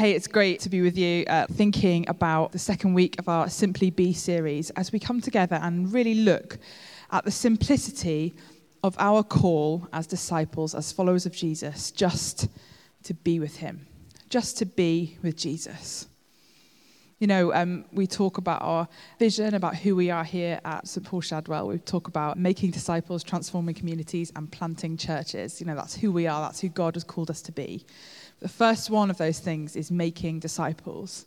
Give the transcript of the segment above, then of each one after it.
Hey, it's great to be with you uh, thinking about the second week of our Simply Be series as we come together and really look at the simplicity of our call as disciples, as followers of Jesus, just to be with Him, just to be with Jesus. You know, um, we talk about our vision, about who we are here at St. Paul Shadwell. We talk about making disciples, transforming communities, and planting churches. You know, that's who we are, that's who God has called us to be. The first one of those things is making disciples.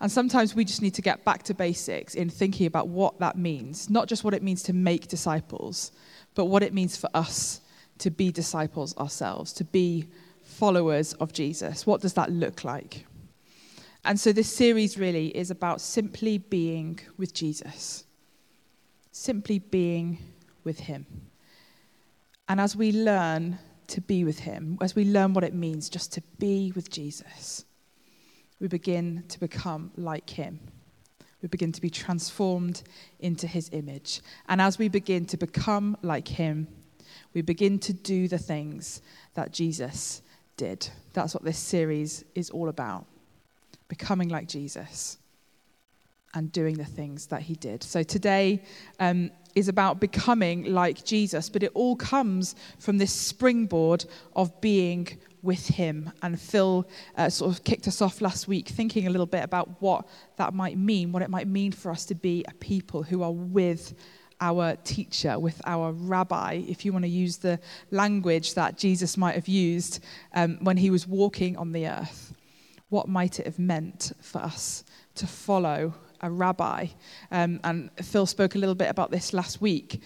And sometimes we just need to get back to basics in thinking about what that means, not just what it means to make disciples, but what it means for us to be disciples ourselves, to be followers of Jesus. What does that look like? And so this series really is about simply being with Jesus, simply being with Him. And as we learn to be with Him, as we learn what it means just to be with Jesus, we begin to become like Him. We begin to be transformed into His image. And as we begin to become like Him, we begin to do the things that Jesus did. That's what this series is all about becoming like Jesus and doing the things that he did. So today um, is about becoming like Jesus, but it all comes from this springboard of being with him. And Phil uh, sort of kicked us off last week thinking a little bit about what that might mean, what it might mean for us to be a people who are with our teacher, with our rabbi, if you want to use the language that Jesus might have used um, when he was walking on the earth what might it have meant for us to follow a rabbi? Um, and Phil spoke a little bit about this last week.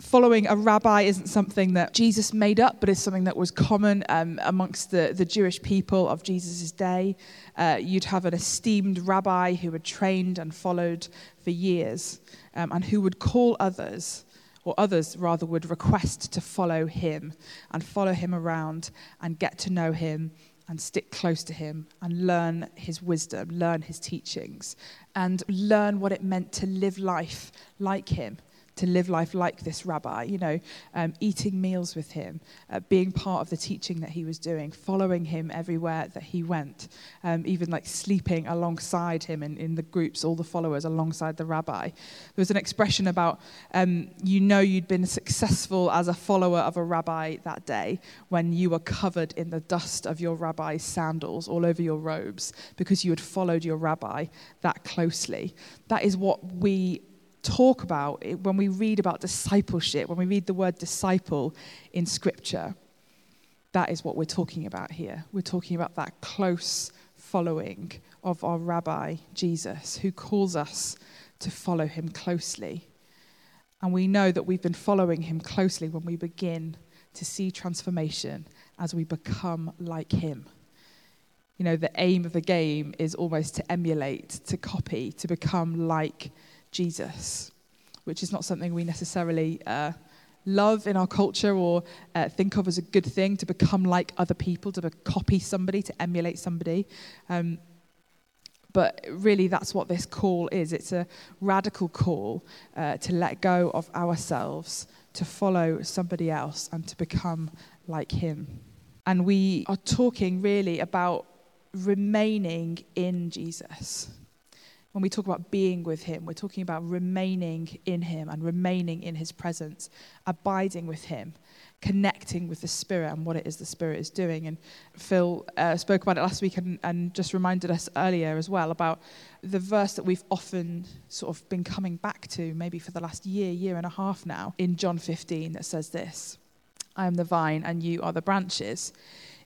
Following a rabbi isn't something that Jesus made up, but is something that was common um, amongst the, the Jewish people of Jesus' day. Uh, you'd have an esteemed rabbi who had trained and followed for years um, and who would call others or others rather would request to follow him and follow him around and get to know him and stick close to him and learn his wisdom, learn his teachings, and learn what it meant to live life like him to live life like this rabbi, you know, um, eating meals with him, uh, being part of the teaching that he was doing, following him everywhere that he went, um, even like sleeping alongside him in, in the groups, all the followers alongside the rabbi. There was an expression about, um, you know, you'd been successful as a follower of a rabbi that day when you were covered in the dust of your rabbi's sandals all over your robes because you had followed your rabbi that closely. That is what we talk about when we read about discipleship, when we read the word disciple in Scripture. That is what we're talking about here. We're talking about that close following of our Rabbi Jesus, who calls us to follow him closely. And we know that we've been following him closely when we begin to see transformation as we become like him. You know, the aim of the game is almost to emulate, to copy, to become like Jesus, which is not something we necessarily uh, love in our culture or uh, think of as a good thing to become like other people, to copy somebody, to emulate somebody. Um, but really, that's what this call is. It's a radical call uh, to let go of ourselves, to follow somebody else, and to become like him. And we are talking really about remaining in Jesus when we talk about being with Him, we're talking about remaining in Him and remaining in His presence, abiding with Him, connecting with the Spirit and what it is the Spirit is doing. And Phil uh, spoke about it last week and, and just reminded us earlier as well about the verse that we've often sort of been coming back to, maybe for the last year, year and a half now, in John 15, that says this I am the vine and you are the branches.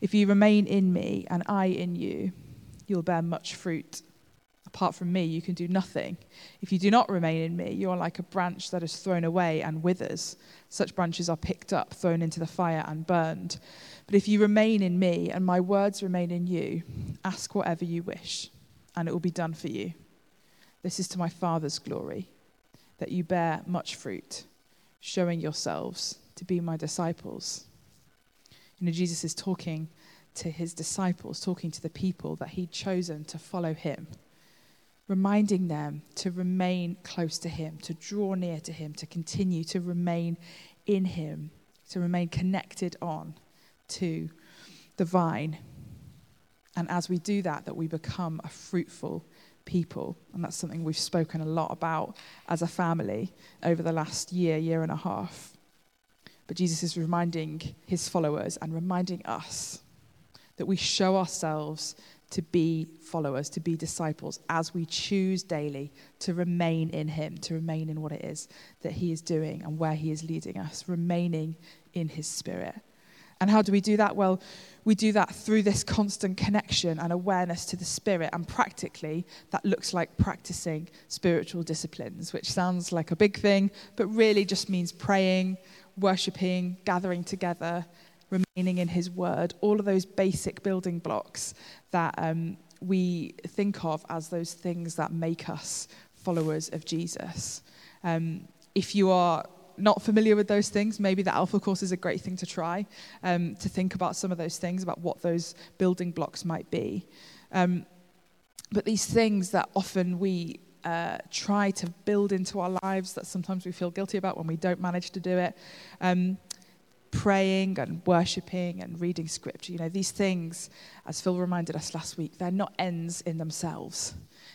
If you remain in me and I in you, you'll bear much fruit Apart from me, you can do nothing. If you do not remain in me, you are like a branch that is thrown away and withers. Such branches are picked up, thrown into the fire, and burned. But if you remain in me, and my words remain in you, ask whatever you wish, and it will be done for you. This is to my Father's glory, that you bear much fruit, showing yourselves to be my disciples. You know, Jesus is talking to his disciples, talking to the people that he'd chosen to follow him reminding them to remain close to Him, to draw near to Him, to continue to remain in Him, to remain connected on to the vine. And as we do that, that we become a fruitful people. And that's something we've spoken a lot about as a family over the last year, year and a half. But Jesus is reminding his followers and reminding us that we show ourselves to be followers, to be disciples, as we choose daily to remain in Him, to remain in what it is that He is doing and where He is leading us, remaining in His Spirit. And how do we do that? Well, we do that through this constant connection and awareness to the Spirit. And practically, that looks like practicing spiritual disciplines, which sounds like a big thing, but really just means praying, worshipping, gathering together, remaining in His Word, all of those basic building blocks that um, we think of as those things that make us followers of Jesus. Um, if you are not familiar with those things, maybe the Alpha course is a great thing to try um, to think about some of those things, about what those building blocks might be. Um, but these things that often we uh, try to build into our lives that sometimes we feel guilty about when we don't manage to do it. Um, praying and worshipping and reading scripture, you know, these things, as Phil reminded us last week, they're not ends in themselves.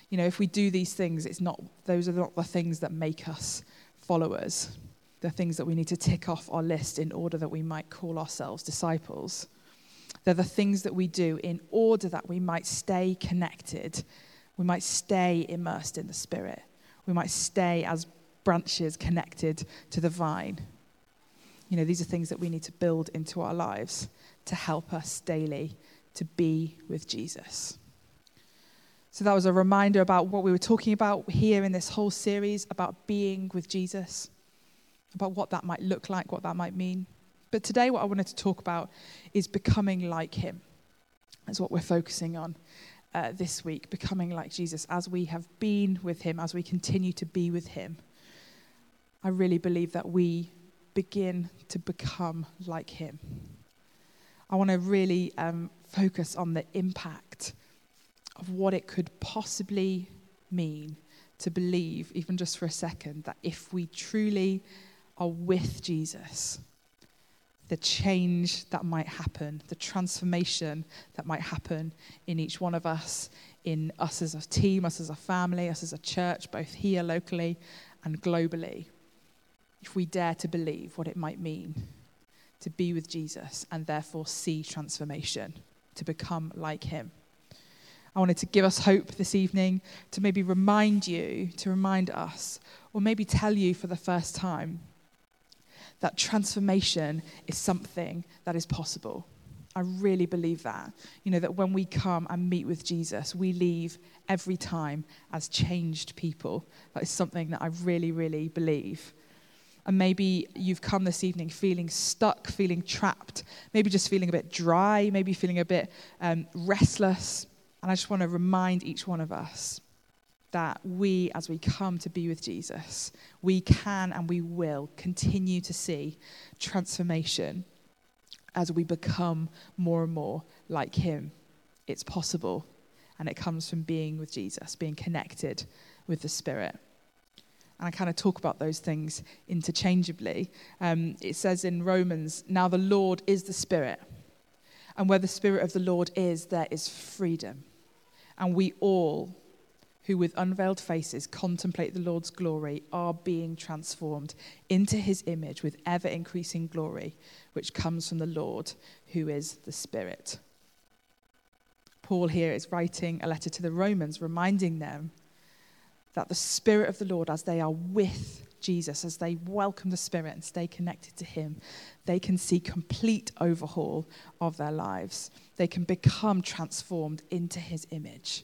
You know, if we do these things, it's not, those are not the things that make us followers. The things that we need to tick off our list in order that we might call ourselves disciples. They're the things that we do in order that we might stay connected, we might stay immersed in the Spirit, we might stay as branches connected to the vine. You know, these are things that we need to build into our lives to help us daily to be with Jesus. So that was a reminder about what we were talking about here in this whole series about being with Jesus, about what that might look like, what that might mean. But today, what I wanted to talk about is becoming like Him. That's what we're focusing on uh, this week, becoming like Jesus as we have been with Him, as we continue to be with Him. I really believe that we begin to become like Him. I want to really um, focus on the impact of what it could possibly mean to believe, even just for a second, that if we truly are with Jesus, the change that might happen, the transformation that might happen in each one of us, in us as a team, us as a family, us as a church, both here locally and globally, if we dare to believe what it might mean to be with Jesus and therefore see transformation, to become like him. I wanted to give us hope this evening, to maybe remind you, to remind us, or maybe tell you for the first time that transformation is something that is possible. I really believe that. You know, that when we come and meet with Jesus, we leave every time as changed people. That is something that I really, really believe. And maybe you've come this evening feeling stuck, feeling trapped, maybe just feeling a bit dry, maybe feeling a bit um, restless. And I just want to remind each one of us that we, as we come to be with Jesus, we can and we will continue to see transformation as we become more and more like Him. It's possible, and it comes from being with Jesus, being connected with the Spirit and I kind of talk about those things interchangeably. Um, it says in Romans, Now the Lord is the Spirit, and where the Spirit of the Lord is, there is freedom. And we all, who with unveiled faces contemplate the Lord's glory, are being transformed into his image with ever increasing glory, which comes from the Lord, who is the Spirit. Paul here is writing a letter to the Romans, reminding them that the Spirit of the Lord, as they are with Jesus, as they welcome the Spirit and stay connected to Him, they can see complete overhaul of their lives. They can become transformed into His image.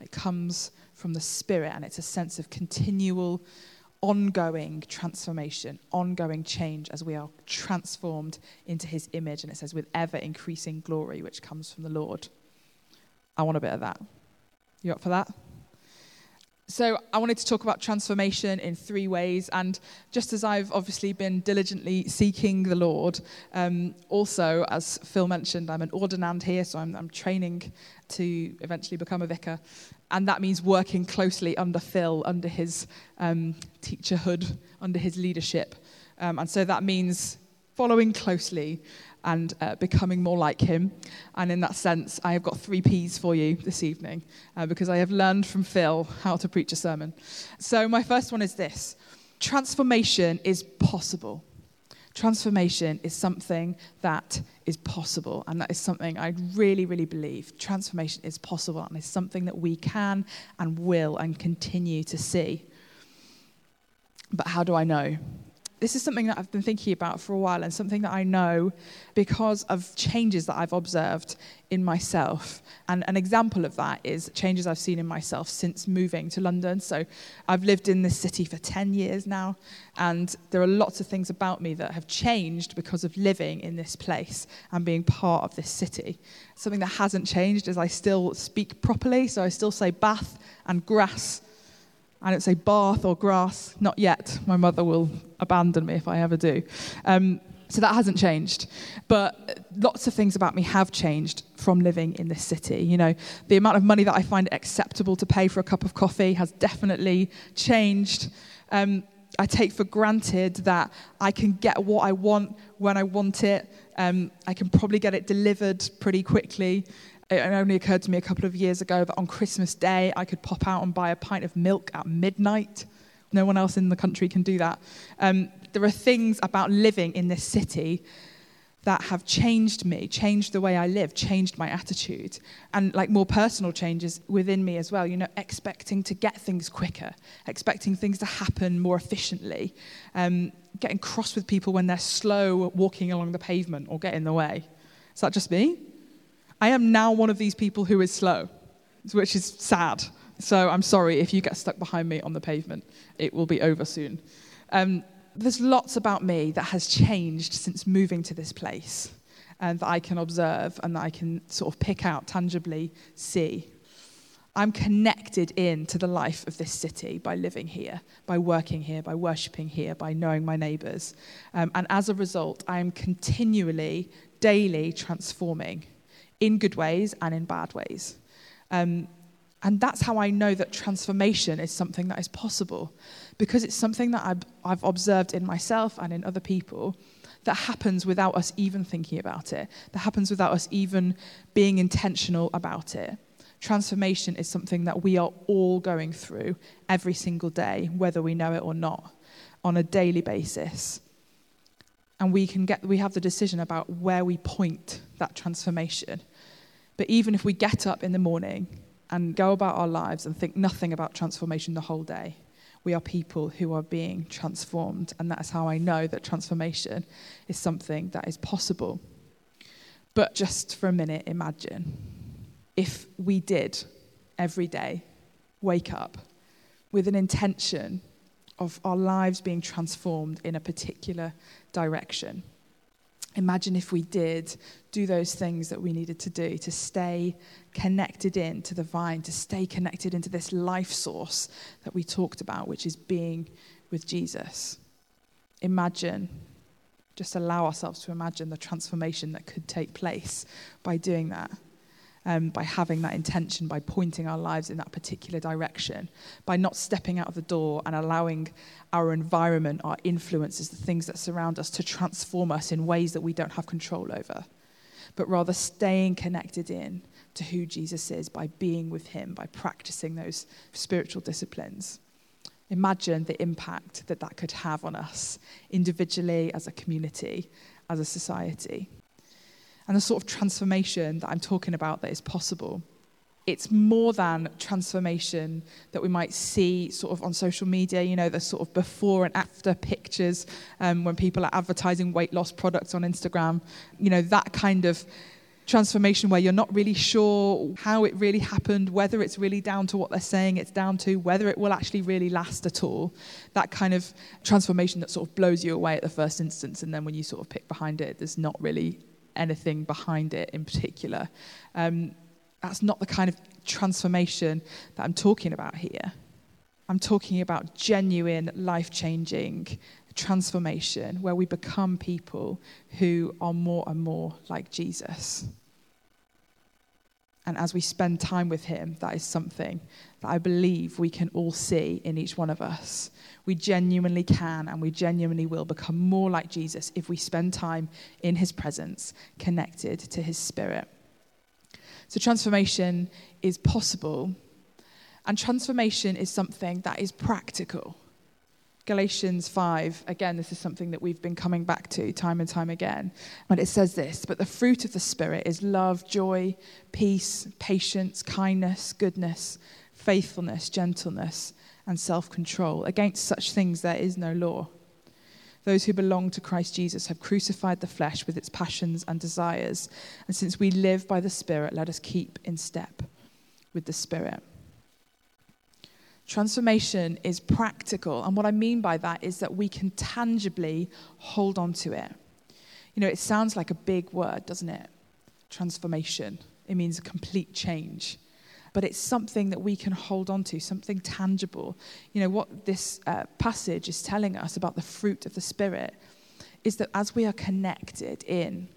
It comes from the Spirit, and it's a sense of continual, ongoing transformation, ongoing change as we are transformed into His image. And it says, with ever increasing glory, which comes from the Lord. I want a bit of that. You up for that? So, I wanted to talk about transformation in three ways. And just as I've obviously been diligently seeking the Lord, um, also, as Phil mentioned, I'm an ordinand here, so I'm, I'm, training to eventually become a vicar. And that means working closely under Phil, under his um, teacherhood, under his leadership. Um, and so that means following closely and uh, becoming more like him. And in that sense, I have got three P's for you this evening uh, because I have learned from Phil how to preach a sermon. So, my first one is this transformation is possible. Transformation is something that is possible, and that is something I really, really believe. Transformation is possible, and is something that we can and will and continue to see. But how do I know? This is something that I've been thinking about for a while, and something that I know because of changes that I've observed in myself. And an example of that is changes I've seen in myself since moving to London. So I've lived in this city for 10 years now, and there are lots of things about me that have changed because of living in this place and being part of this city. Something that hasn't changed is I still speak properly, so I still say bath and grass I don't say bath or grass, not yet. My mother will abandon me if I ever do. Um, so that hasn't changed. But lots of things about me have changed from living in this city. You know, the amount of money that I find acceptable to pay for a cup of coffee has definitely changed. Um, I take for granted that I can get what I want when I want it. Um, I can probably get it delivered pretty quickly. It only occurred to me a couple of years ago that on Christmas Day I could pop out and buy a pint of milk at midnight. No one else in the country can do that. Um, there are things about living in this city that have changed me, changed the way I live, changed my attitude, and like more personal changes within me as well. You know, expecting to get things quicker, expecting things to happen more efficiently, um, getting cross with people when they're slow walking along the pavement or get in the way. Is that just me? I am now one of these people who is slow, which is sad. So I'm sorry if you get stuck behind me on the pavement. It will be over soon. Um, there's lots about me that has changed since moving to this place and that I can observe and that I can sort of pick out, tangibly see. I'm connected in to the life of this city by living here, by working here, by worshipping here, by knowing my neighbours. Um, and as a result, I am continually, daily transforming in good ways and in bad ways. Um, and that's how I know that transformation is something that is possible, because it's something that I've, I've observed in myself and in other people that happens without us even thinking about it, that happens without us even being intentional about it. Transformation is something that we are all going through every single day, whether we know it or not, on a daily basis and we can get we have the decision about where we point that transformation but even if we get up in the morning and go about our lives and think nothing about transformation the whole day, we are people who are being transformed. And that's how I know that transformation is something that is possible. But just for a minute, imagine if we did every day wake up with an intention of our lives being transformed in a particular direction. Imagine if we did do those things that we needed to do to stay connected in to the vine, to stay connected into this life source that we talked about, which is being with Jesus. Imagine, just allow ourselves to imagine the transformation that could take place by doing that um, by having that intention, by pointing our lives in that particular direction, by not stepping out of the door and allowing our environment, our influences, the things that surround us to transform us in ways that we don't have control over, but rather staying connected in to who Jesus is by being with him, by practicing those spiritual disciplines. Imagine the impact that that could have on us individually, as a community, as a society and the sort of transformation that I'm talking about that is possible. It's more than transformation that we might see sort of on social media, you know, the sort of before and after pictures um, when people are advertising weight loss products on Instagram. You know, that kind of transformation where you're not really sure how it really happened, whether it's really down to what they're saying it's down to, whether it will actually really last at all. That kind of transformation that sort of blows you away at the first instance, and then when you sort of pick behind it, there's not really anything behind it in particular. Um, that's not the kind of transformation that I'm talking about here. I'm talking about genuine, life changing transformation where we become people who are more and more like Jesus. And as we spend time with Him, that is something that I believe we can all see in each one of us. We genuinely can and we genuinely will become more like Jesus if we spend time in His presence, connected to His Spirit. So, transformation is possible, and transformation is something that is practical. Galatians 5, again, this is something that we've been coming back to time and time again. And it says this But the fruit of the Spirit is love, joy, peace, patience, kindness, goodness, faithfulness, gentleness, and self control. Against such things there is no law. Those who belong to Christ Jesus have crucified the flesh with its passions and desires. And since we live by the Spirit, let us keep in step with the Spirit. Transformation is practical. And what I mean by that is that we can tangibly hold on to it. You know, it sounds like a big word, doesn't it? Transformation. It means a complete change. But it's something that we can hold on to, something tangible. You know, what this uh, passage is telling us about the fruit of the Spirit is that as we are connected in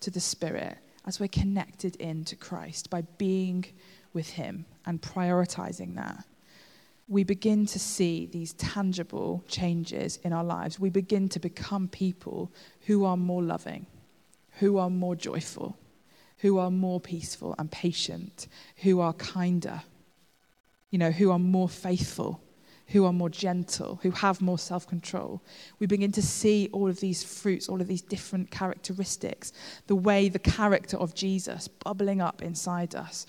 to the Spirit, as we're connected in to Christ by being with Him and prioritizing that, we begin to see these tangible changes in our lives. We begin to become people who are more loving, who are more joyful, who are more peaceful and patient, who are kinder, you know, who are more faithful, who are more gentle, who have more self control. We begin to see all of these fruits, all of these different characteristics, the way the character of Jesus bubbling up inside us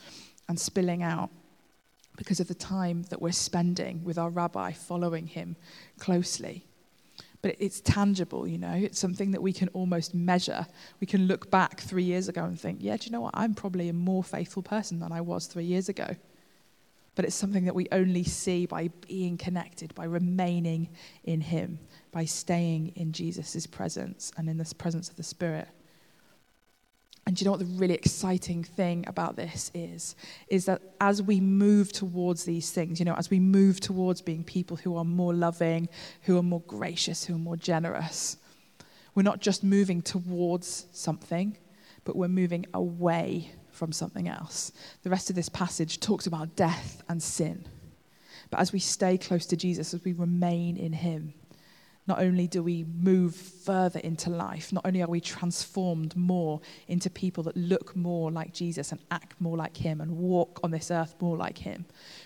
and spilling out because of the time that we're spending with our rabbi, following him closely. But it's tangible, you know, it's something that we can almost measure. We can look back three years ago and think, yeah, do you know what? I'm probably a more faithful person than I was three years ago. But it's something that we only see by being connected, by remaining in Him, by staying in Jesus' presence and in the presence of the Spirit. And you know what the really exciting thing about this is? Is that as we move towards these things, you know, as we move towards being people who are more loving, who are more gracious, who are more generous, we're not just moving towards something, but we're moving away from something else. The rest of this passage talks about death and sin. But as we stay close to Jesus, as we remain in Him, not only do we move further into life, not only are we transformed more into people that look more like Jesus and act more like Him and walk on this earth more like Him,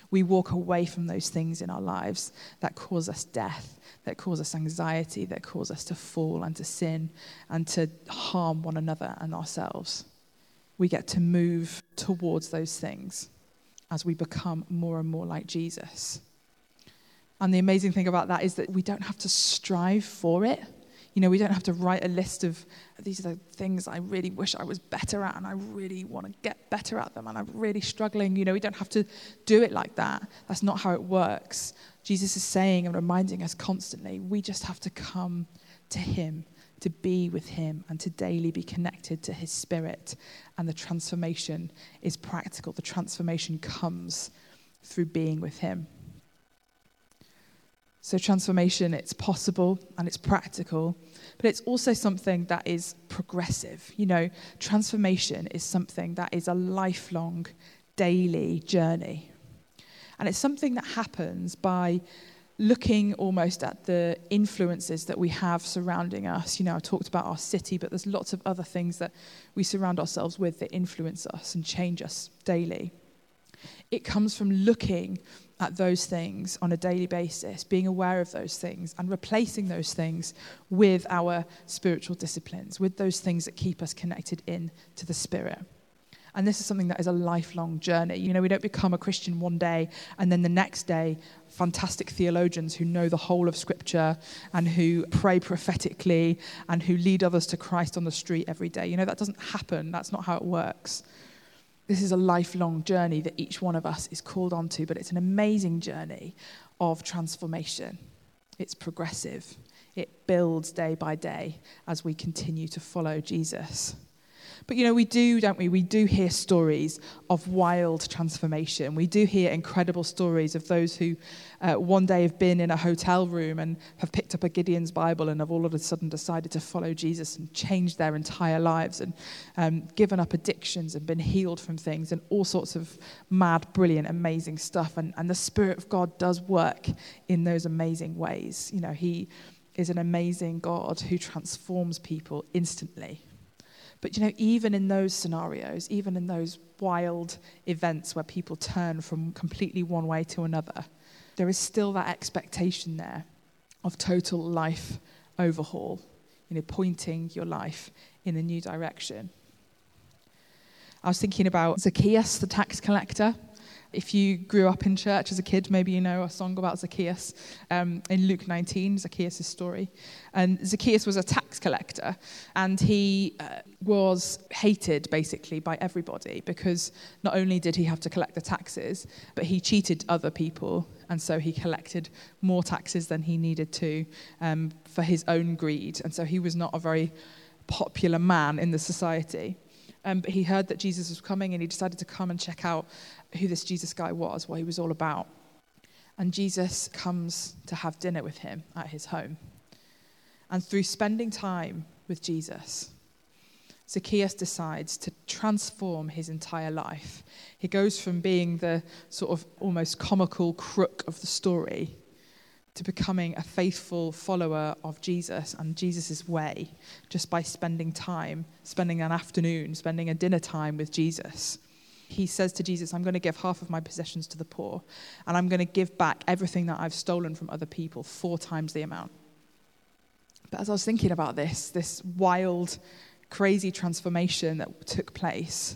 we walk away from those things in our lives that cause us death, that cause us anxiety, that cause us to fall and to sin and to harm one another and ourselves. We get to move towards those things as we become more and more like Jesus. And the amazing thing about that is that we don't have to strive for it. You know, we don't have to write a list of these are the things I really wish I was better at and I really want to get better at them and I'm really struggling. You know, we don't have to do it like that. That's not how it works. Jesus is saying and reminding us constantly we just have to come to Him, to be with Him, and to daily be connected to His Spirit. And the transformation is practical. The transformation comes through being with Him. So, transformation, it's possible and it's practical, but it's also something that is progressive. You know, transformation is something that is a lifelong, daily journey. And it's something that happens by looking almost at the influences that we have surrounding us. You know, I talked about our city, but there's lots of other things that we surround ourselves with that influence us and change us daily. It comes from looking at those things on a daily basis, being aware of those things, and replacing those things with our spiritual disciplines, with those things that keep us connected in to the Spirit. And this is something that is a lifelong journey. You know, we don't become a Christian one day and then the next day, fantastic theologians who know the whole of Scripture and who pray prophetically and who lead others to Christ on the street every day. You know, that doesn't happen. That's not how it works. This is a lifelong journey that each one of us is called onto, but it's an amazing journey of transformation. It's progressive, it builds day by day as we continue to follow Jesus. But you know, we do, don't we? We do hear stories of wild transformation. We do hear incredible stories of those who uh, one day have been in a hotel room and have picked up a Gideon's Bible and have all of a sudden decided to follow Jesus and changed their entire lives and um, given up addictions and been healed from things and all sorts of mad, brilliant, amazing stuff. And, and the Spirit of God does work in those amazing ways. You know, He is an amazing God who transforms people instantly. But you know, even in those scenarios, even in those wild events where people turn from completely one way to another, there is still that expectation there of total life overhaul, you know, pointing your life in a new direction. I was thinking about Zacchaeus, the tax collector. If you grew up in church as a kid, maybe you know a song about Zacchaeus um, in Luke 19, Zacchaeus' story. And Zacchaeus was a tax collector, and he uh, was hated basically by everybody because not only did he have to collect the taxes, but he cheated other people, and so he collected more taxes than he needed to um, for his own greed. And so he was not a very popular man in the society. Um, but he heard that Jesus was coming and he decided to come and check out who this Jesus guy was, what he was all about. And Jesus comes to have dinner with him at his home. And through spending time with Jesus, Zacchaeus decides to transform his entire life. He goes from being the sort of almost comical crook of the story to becoming a faithful follower of Jesus and Jesus' way just by spending time, spending an afternoon, spending a dinner time with Jesus. He says to Jesus, I'm going to give half of my possessions to the poor, and I'm going to give back everything that I've stolen from other people, four times the amount. But as I was thinking about this, this wild, crazy transformation that took place,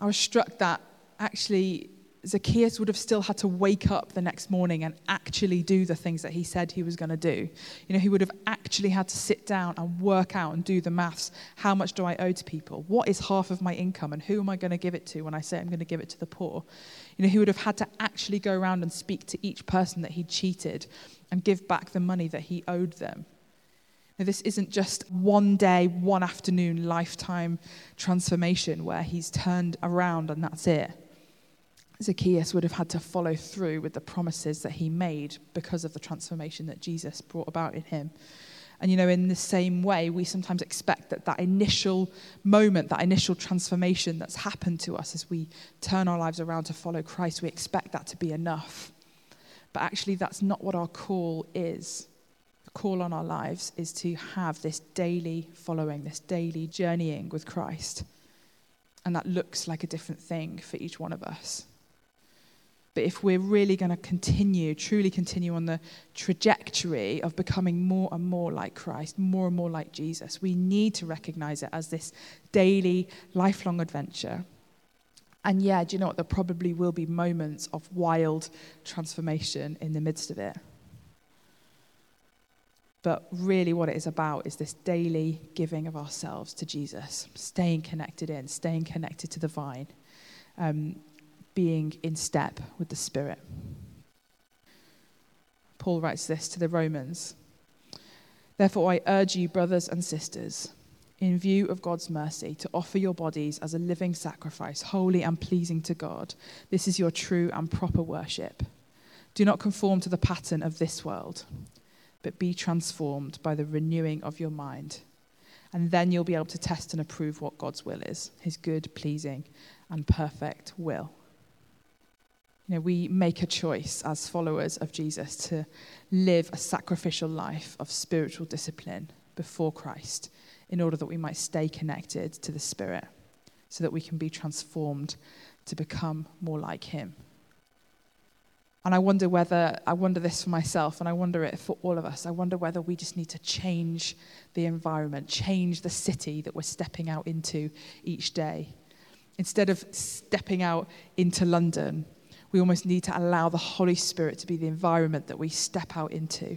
I was struck that actually Zacchaeus would have still had to wake up the next morning and actually do the things that he said he was going to do. You know, he would have actually had to sit down and work out and do the maths. How much do I owe to people? What is half of my income and who am I going to give it to when I say I'm going to give it to the poor? You know, he would have had to actually go around and speak to each person that he'd cheated and give back the money that he owed them. Now, this isn't just one day, one afternoon, lifetime transformation where he's turned around and that's it. Zacchaeus would have had to follow through with the promises that he made because of the transformation that Jesus brought about in him. And you know, in the same way, we sometimes expect that that initial moment, that initial transformation that's happened to us as we turn our lives around to follow Christ, we expect that to be enough. But actually, that's not what our call is. The call on our lives is to have this daily following, this daily journeying with Christ. And that looks like a different thing for each one of us. But if we're really going to continue, truly continue on the trajectory of becoming more and more like Christ, more and more like Jesus, we need to recognize it as this daily, lifelong adventure. And yeah, do you know what? There probably will be moments of wild transformation in the midst of it. But really, what it is about is this daily giving of ourselves to Jesus, staying connected in, staying connected to the vine. Um, being in step with the Spirit. Paul writes this to the Romans. Therefore, I urge you, brothers and sisters, in view of God's mercy, to offer your bodies as a living sacrifice, holy and pleasing to God. This is your true and proper worship. Do not conform to the pattern of this world, but be transformed by the renewing of your mind. And then you'll be able to test and approve what God's will is, his good, pleasing, and perfect will. You know, we make a choice as followers of Jesus to live a sacrificial life of spiritual discipline before Christ in order that we might stay connected to the Spirit so that we can be transformed to become more like Him. And I wonder whether, I wonder this for myself, and I wonder it for all of us. I wonder whether we just need to change the environment, change the city that we're stepping out into each day. Instead of stepping out into London we almost need to allow the Holy Spirit to be the environment that we step out into.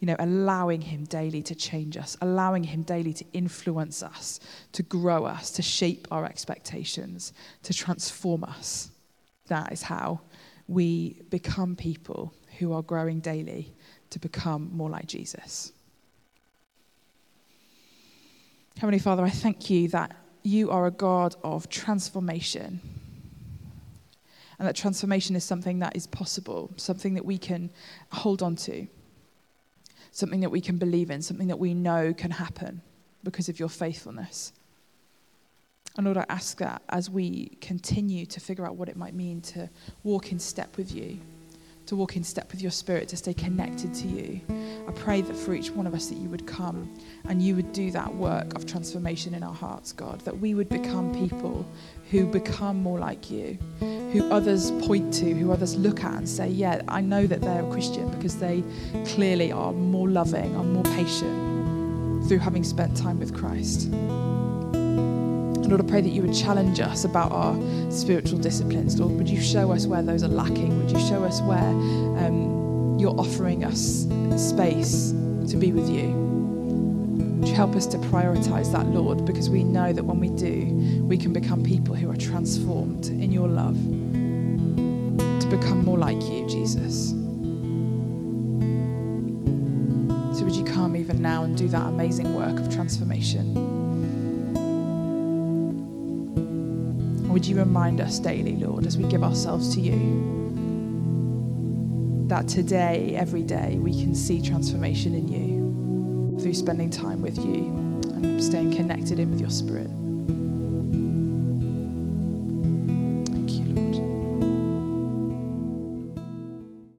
You know, allowing Him daily to change us, allowing Him daily to influence us, to grow us, to shape our expectations, to transform us. That is how we become people who are growing daily to become more like Jesus. Heavenly Father, I thank you that you are a God of transformation. And that transformation is something that is possible, something that we can hold on to, something that we can believe in, something that we know can happen because of your faithfulness. And Lord, I ask that as we continue to figure out what it might mean to walk in step with you, to walk in step with your spirit, to stay connected to you, I pray that for each one of us that you would come and you would do that work of transformation in our hearts, God, that we would become people who become more like you, who others point to, who others look at and say, Yeah, I know that they're a Christian because they clearly are more loving, are more patient through having spent time with Christ. Lord, I pray that you would challenge us about our spiritual disciplines. Lord, would you show us where those are lacking? Would you show us where um, you're offering us space to be with you? Would you help us to prioritize that, Lord? Because we know that when we do, we can become people who are transformed in your love to become more like you, Jesus. So, would you come even now and do that amazing work of transformation? Would you remind us daily, Lord, as we give ourselves to you, that today, every day, we can see transformation in you through spending time with you and staying connected in with your spirit.